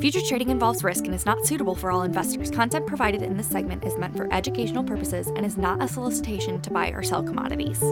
Future trading involves risk and is not suitable for all investors. Content provided in this segment is meant for educational purposes and is not a solicitation to buy or sell commodities.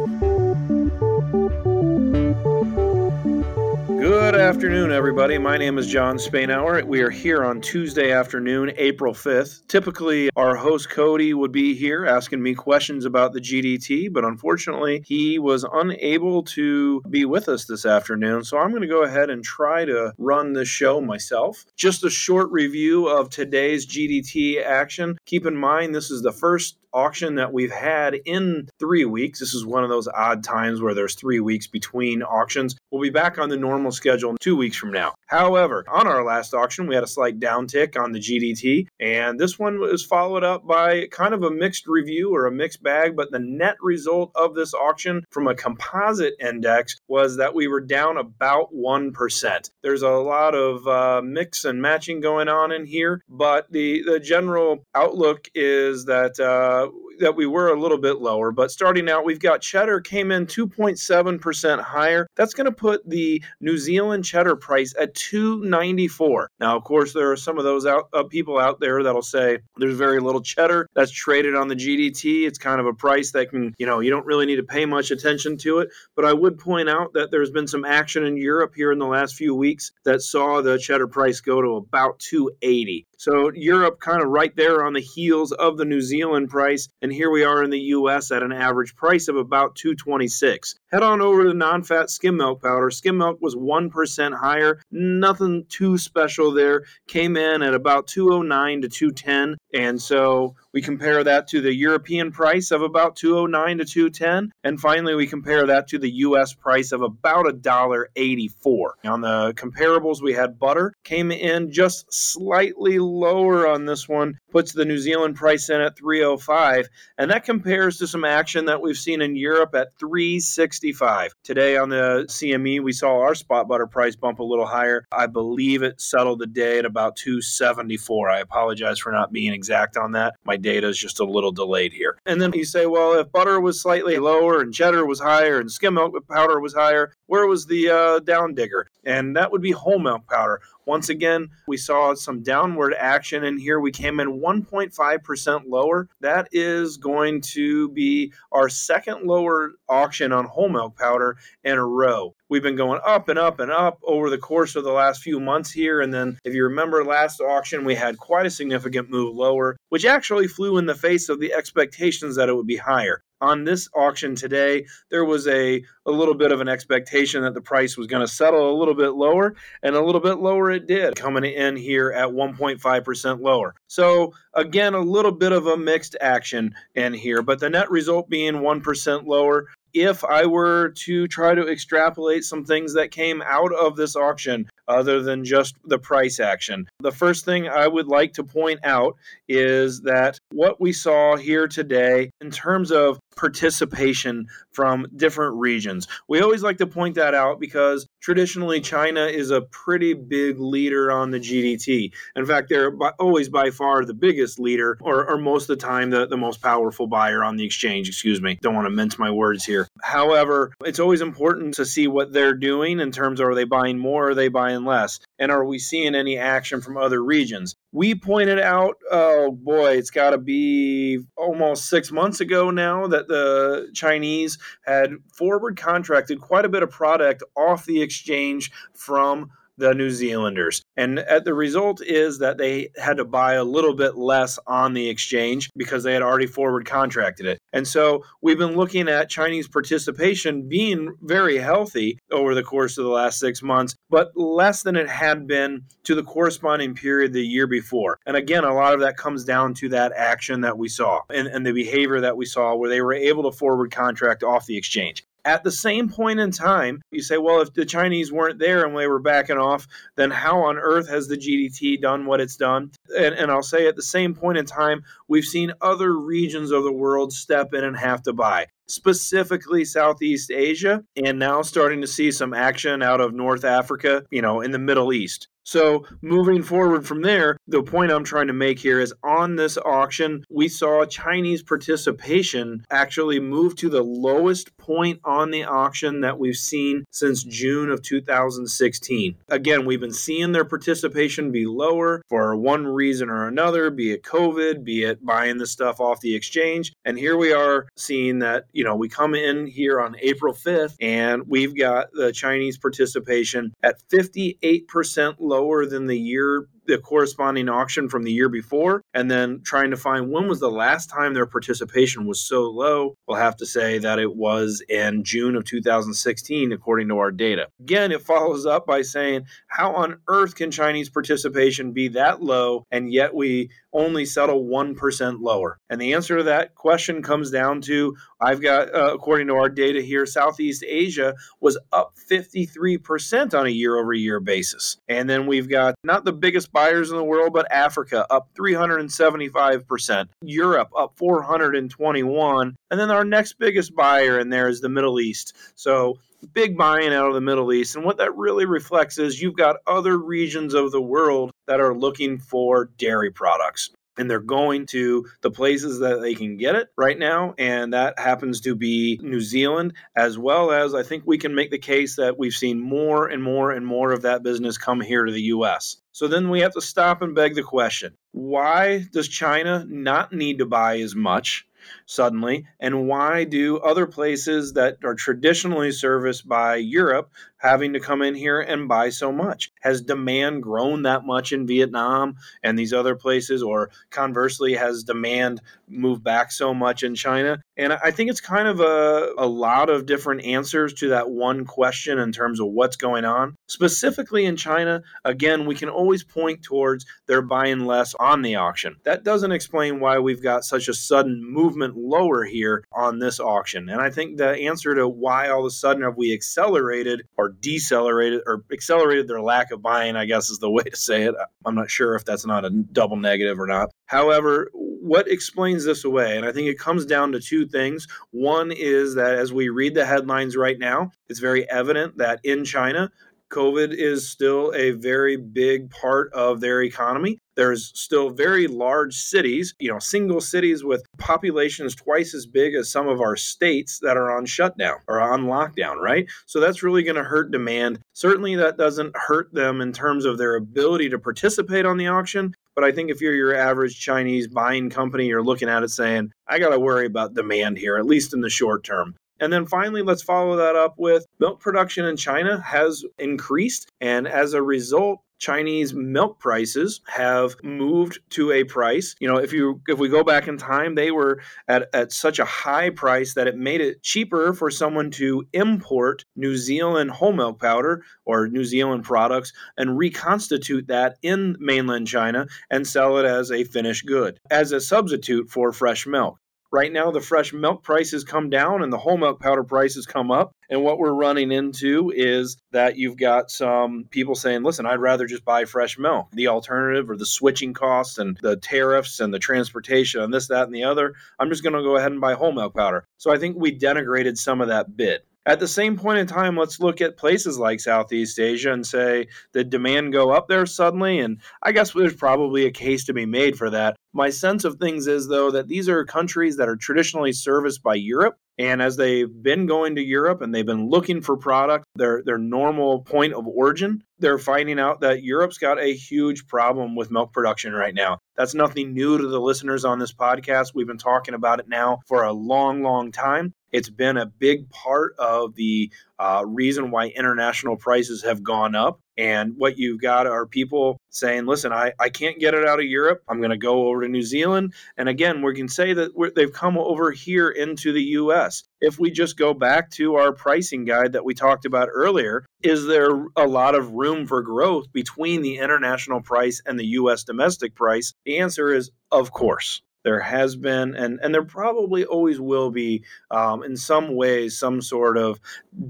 Good afternoon, everybody. My name is Jon Spainhour. We are here on Tuesday afternoon, April 5th. Typically, our host Cody would be here asking me questions about the GDT, but unfortunately, he was unable to be with us this afternoon. So I'm going to go ahead and try to run the show myself. Just a short review of today's GDT action. Keep in mind, this is the first auction that we've had in three weeks. This is one of those odd times where there's three weeks between auctions. We'll be back on the normal schedule two weeks from now. However, on our last auction, we had a slight downtick on the GDT, and this one was followed up by kind of a mixed review or a mixed bag. But the net result of this auction from a composite index was that we were down about 1%. There's a lot of uh, mix and matching going on in here, but the, the general outlook is that. Uh, that we were a little bit lower. But starting out, we've got cheddar came in 2.7% higher. That's going to put the New Zealand cheddar price at 2.94. Now, of course, there are some of those out, uh, people out there that'll say there's very little cheddar that's traded on the GDT. It's kind of a price that can, you know, you don't really need to pay much attention to it. But I would point out that there's been some action in Europe here in the last few weeks that saw the cheddar price go to about 280. So Europe kind of right there on the heels of the New Zealand price, and here we are in the US at an average price of about 226. Head on over to non-fat skim milk powder. Skim milk was 1% higher, nothing too special there. Came in at about 209 to 210, and so we compare that to the European price of about 209 to 210, and finally we compare that to the US price of about $1.84. On the comparables we had butter came in just slightly lower on this one, puts the New Zealand price in at 305, and that compares to some action that we've seen in Europe at 365. Today on the CME, we saw our spot butter price bump a little higher. I believe it settled the day at about 274. I apologize for not being exact on that. My data is just a little delayed here. And then you say, well, if butter was slightly lower and cheddar was higher and skim milk powder was higher, where was the uh, down digger? And that would be whole milk powder. Once again, we saw some downward action in here. We came in 1.5% lower. That is going to be our second lower auction on whole milk powder in a row. We've been going up and up and up over the course of the last few months here. And then, if you remember last auction, we had quite a significant move lower, which actually flew in the face of the expectations that it would be higher on this auction today, there was a, a little bit of an expectation that the price was going to settle a little bit lower, and a little bit lower it did, coming in here at 1.5% lower. So, again, a little bit of a mixed action in here, but the net result being 1% lower if I were to try to extrapolate some things that came out of this auction other than just the price action, the first thing I would like to point out is that what we saw here today in terms of participation from different regions. We always like to point that out because traditionally China is a pretty big leader on the GDT. In fact, they're always by far the biggest leader, or, or most of the time the, the most powerful buyer on the exchange. Excuse me. Don't want to mince my words here. However, it's always important to see what they're doing in terms of are they buying more, or are they buying less? And are we seeing any action from other regions? We pointed out, oh boy, it's got to be almost six months ago now that the Chinese had forward contracted quite a bit of product off the exchange from the New Zealanders. And uh, the result is that they had to buy a little bit less on the exchange because they had already forward contracted it. And so we've been looking at Chinese participation being very healthy over the course of the last six months, but less than it had been to the corresponding period the year before. And again, a lot of that comes down to that action that we saw and, and the behavior that we saw where they were able to forward contract off the exchange. At the same point in time, you say, well, if the Chinese weren't there and they were backing off, then how on earth has the GDT done what it's done? And, and I'll say at the same point in time, we've seen other regions of the world step in and have to buy specifically Southeast Asia, and now starting to see some action out of North Africa, you know, in the Middle East. So, moving forward from there, the point I'm trying to make here is on this auction, we saw Chinese participation actually move to the lowest point on the auction that we've seen since June of 2016. Again, we've been seeing their participation be lower for one reason or another, be it COVID, be it buying the stuff off the exchange. And here we are seeing that, you know, we come in here on April 5th and we've got the Chinese participation at 58% lower lower than the year the corresponding auction from the year before and then trying to find when was the last time their participation was so low. We'll have to say that it was in june of 2016 according to our data. Again it follows up by saying how on earth can chinese participation be that low and yet we only settle 1% lower? And the answer to that question comes down to i've got uh, according to our data here southeast asia was up 53% on a year over year basis. And then we've got not the biggest buyers in the world, but Africa up 375%, Europe up 421, and then our next biggest buyer in there is the Middle East. So big buying out of the Middle East. And what that really reflects is you've got other regions of the world that are looking for dairy products and they're going to the places that they can get it right now. And that happens to be New Zealand, as well as I think we can make the case that we've seen more and more and more of that business come here to the US. So then we have to stop and beg the question why does China not need to buy as much? suddenly? And why do other places that are traditionally serviced by Europe having to come in here and buy so much? Has demand grown that much in Vietnam and these other places, or conversely, has demand moved back so much in China? And I think it's kind of a, a lot of different answers to that one question in terms of what's going on. Specifically in China, again, we can always point towards they're buying less on the auction. That doesn't explain why we've got such a sudden movement lower here on this auction. And I think the answer to why all of a sudden have we accelerated or decelerated or accelerated their lack of buying, I guess is the way to say it. I'm not sure if that's not a double negative or not. However, what explains this away? And I think it comes down to two things. One is that as we read the headlines right now, it's very evident that in China, COVID is still a very big part of their economy. There's still very large cities, you know, single cities with populations twice as big as some of our states that are on shutdown or on lockdown, right? So that's really going to hurt demand. Certainly, that doesn't hurt them in terms of their ability to participate on the auction. But I think if you're your average Chinese buying company, you're looking at it saying, I got to worry about demand here, at least in the short term. And then finally, let's follow that up with milk production in China has increased. And as a result, Chinese milk prices have moved to a price. You know, if you if we go back in time, they were at, at such a high price that it made it cheaper for someone to import New Zealand whole milk powder or New Zealand products and reconstitute that in mainland China and sell it as a finished good, as a substitute for fresh milk. Right now, the fresh milk prices come down and the whole milk powder prices come up. And what we're running into is that you've got some people saying, listen, I'd rather just buy fresh milk. The alternative or the switching costs and the tariffs and the transportation and this, that, and the other, I'm just going to go ahead and buy whole milk powder. So I think we denigrated some of that bid. At the same point in time, let's look at places like Southeast Asia and say, did demand go up there suddenly? And I guess there's probably a case to be made for that. My sense of things is, though, that these are countries that are traditionally serviced by Europe. And as they've been going to Europe and they've been looking for product, their, their normal point of origin, they're finding out that Europe's got a huge problem with milk production right now. That's nothing new to the listeners on this podcast. We've been talking about it now for a long, long time. It's been a big part of the uh, reason why international prices have gone up. And what you've got are people saying, listen, I, I can't get it out of Europe. I'm going to go over to New Zealand. And again, we can say that they've come over here into the US. If we just go back to our pricing guide that we talked about earlier, is there a lot of room for growth between the international price and the US domestic price? The answer is, of course there has been and and there probably always will be um, in some ways some sort of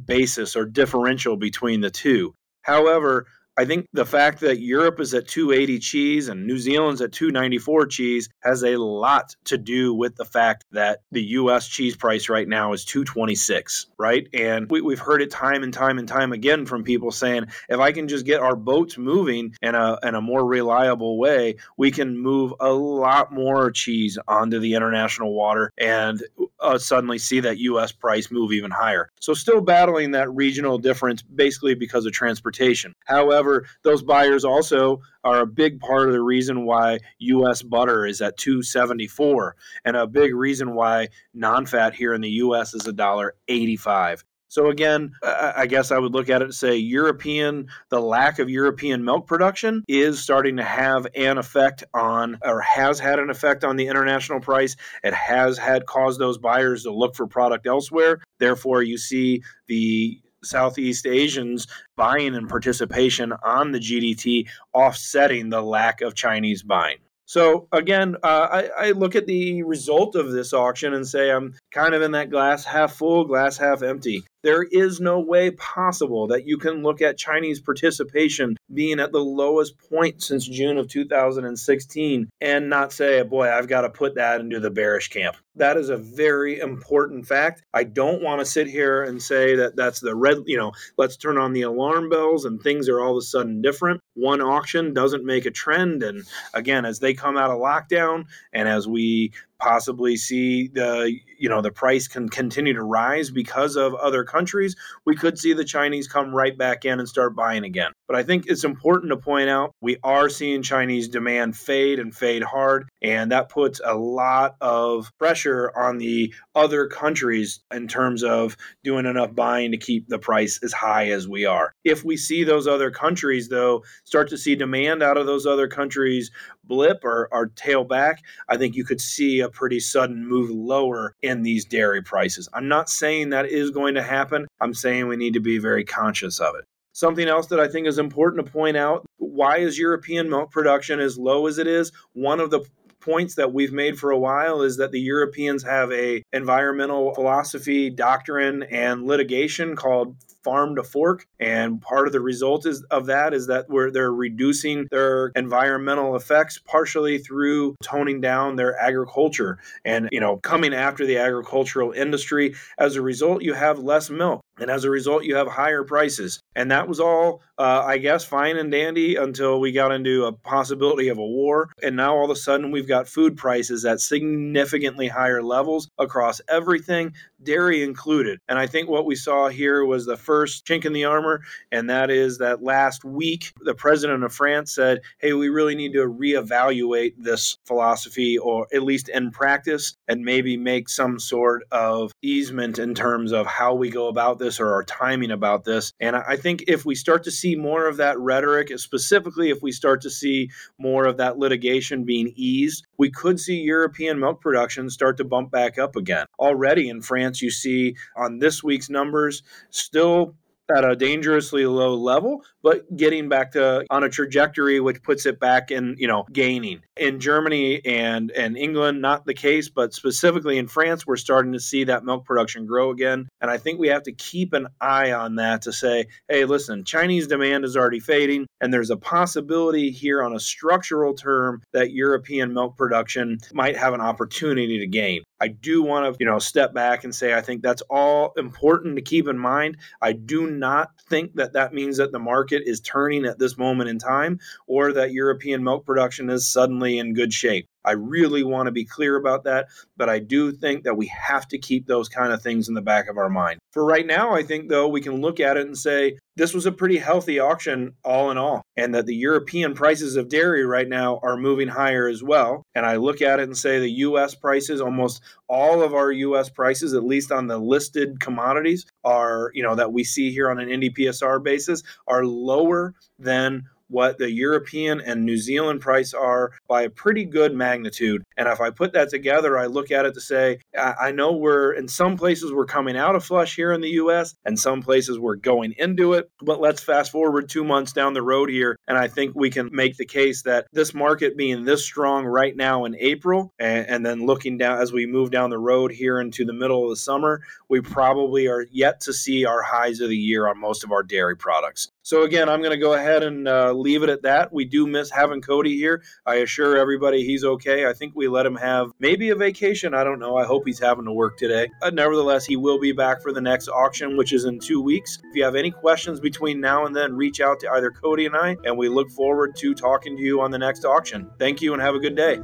basis or differential between the two however I think the fact that Europe is at 280 cheese and New Zealand's at 294 cheese has a lot to do with the fact that the US cheese price right now is 226, right? And we, have heard it time and time and time again from people saying, if I can just get our boats moving in a, in a more reliable way, we can move a lot more cheese onto the international water and uh, suddenly see that US price move even higher. So, still battling that regional difference basically because of transportation. However, those buyers also are a big part of the reason why US butter is at 274 and a big reason why non-fat here in the US is a dollar 85. So again, I guess I would look at it and say European, the lack of European milk production is starting to have an effect on, or has had an effect on the international price. It has had caused those buyers to look for product elsewhere. Therefore, you see the Southeast Asians buying and participation on the GDT offsetting the lack of Chinese buying. So again, uh, I, I, look at the result of this auction and say I'm kind of in that glass half full, glass half empty. There is no way possible that you can look at Chinese participation being at the lowest point since June of 2016 and not say, boy, I've got to put that into the bearish camp. That is a very important fact. I don't want to sit here and say that that's the red, you know, let's turn on the alarm bells and things are all of a sudden different. One auction doesn't make a trend. And again, as they come out of lockdown and as we possibly see the you know the price can continue to rise because of other countries we could see the chinese come right back in and start buying again. But i think it's important to point out we are seeing chinese demand fade and fade hard and that puts a lot of pressure on the other countries in terms of doing enough buying to keep the price as high as we are. If we see those other countries though start to see demand out of those other countries blip or, or tail back, I think you could see a pretty sudden move lower in these dairy prices. I'm not saying that is going to happen. I'm saying we need to be very conscious of it. Something else that I think is important to point out why is European milk production as low as it is? One of the points that we've made for a while is that the Europeans have a environmental philosophy, doctrine, and litigation called farm to fork. And part of the result is, of that is that where they're reducing their environmental effects partially through toning down their agriculture and, you know, coming after the agricultural industry. As a result, you have less milk. And as a result, you have higher prices. And that was all, uh, I guess, fine and dandy until we got into a possibility of a war. And now all of a sudden, we've got food prices at significantly higher levels across everything, dairy included. And I think what we saw here was the first chink in the armor. And that is that last week, the president of France said, hey, we really need to reevaluate this philosophy, or at least in practice, and maybe make some sort of easement in terms of how we go about this or our timing about this. And I think if we start to see more of that rhetoric, specifically if we start to see more of that litigation being eased, we could see European milk production start to bump back up again. Already in France, you see on this week's numbers. Still at a dangerously low level, but getting back to on a trajectory which puts it back in, you know, gaining. In Germany and and England, not the case, but specifically in France, we're starting to see that milk production grow again. And I think we have to keep an eye on that to say, hey, listen, Chinese demand is already fading, and there's a possibility here on a structural term that European milk production might have an opportunity to gain. I do want to, you know, step back and say I think that's all important to keep in mind. I do not think that that means that the market is turning at this moment in time or that European milk production is suddenly in good shape. I really want to be clear about that, but I do think that we have to keep those kind of things in the back of our mind. For right now, I think though we can look at it and say this was a pretty healthy auction all in all, and that the European prices of dairy right now are moving higher as well. And I look at it and say the US prices, almost all of our US prices, at least on the listed commodities, are, you know, that we see here on an NDPSR basis, are lower than what the European and New Zealand price are by a pretty good magnitude. And if I put that together, I look at it to say, I know we're in some places we're coming out of flush here in the US, and some places we're going into it. But let's fast forward two months down the road here, and I think we can make the case that this market being this strong right now in April, and, and then looking down as we move down the road here into the middle of the summer, we probably are yet to see our highs of the year on most of our dairy products. So, again, I'm going to go ahead and uh, leave it at that. We do miss having Cody here. I assure everybody he's okay. I think we let him have maybe a vacation. I don't know. I hope he's having to work today. But nevertheless, he will be back for the next auction, which is in two weeks. If you have any questions between now and then, reach out to either Cody and I, and we look forward to talking to you on the next auction. Thank you and have a good day.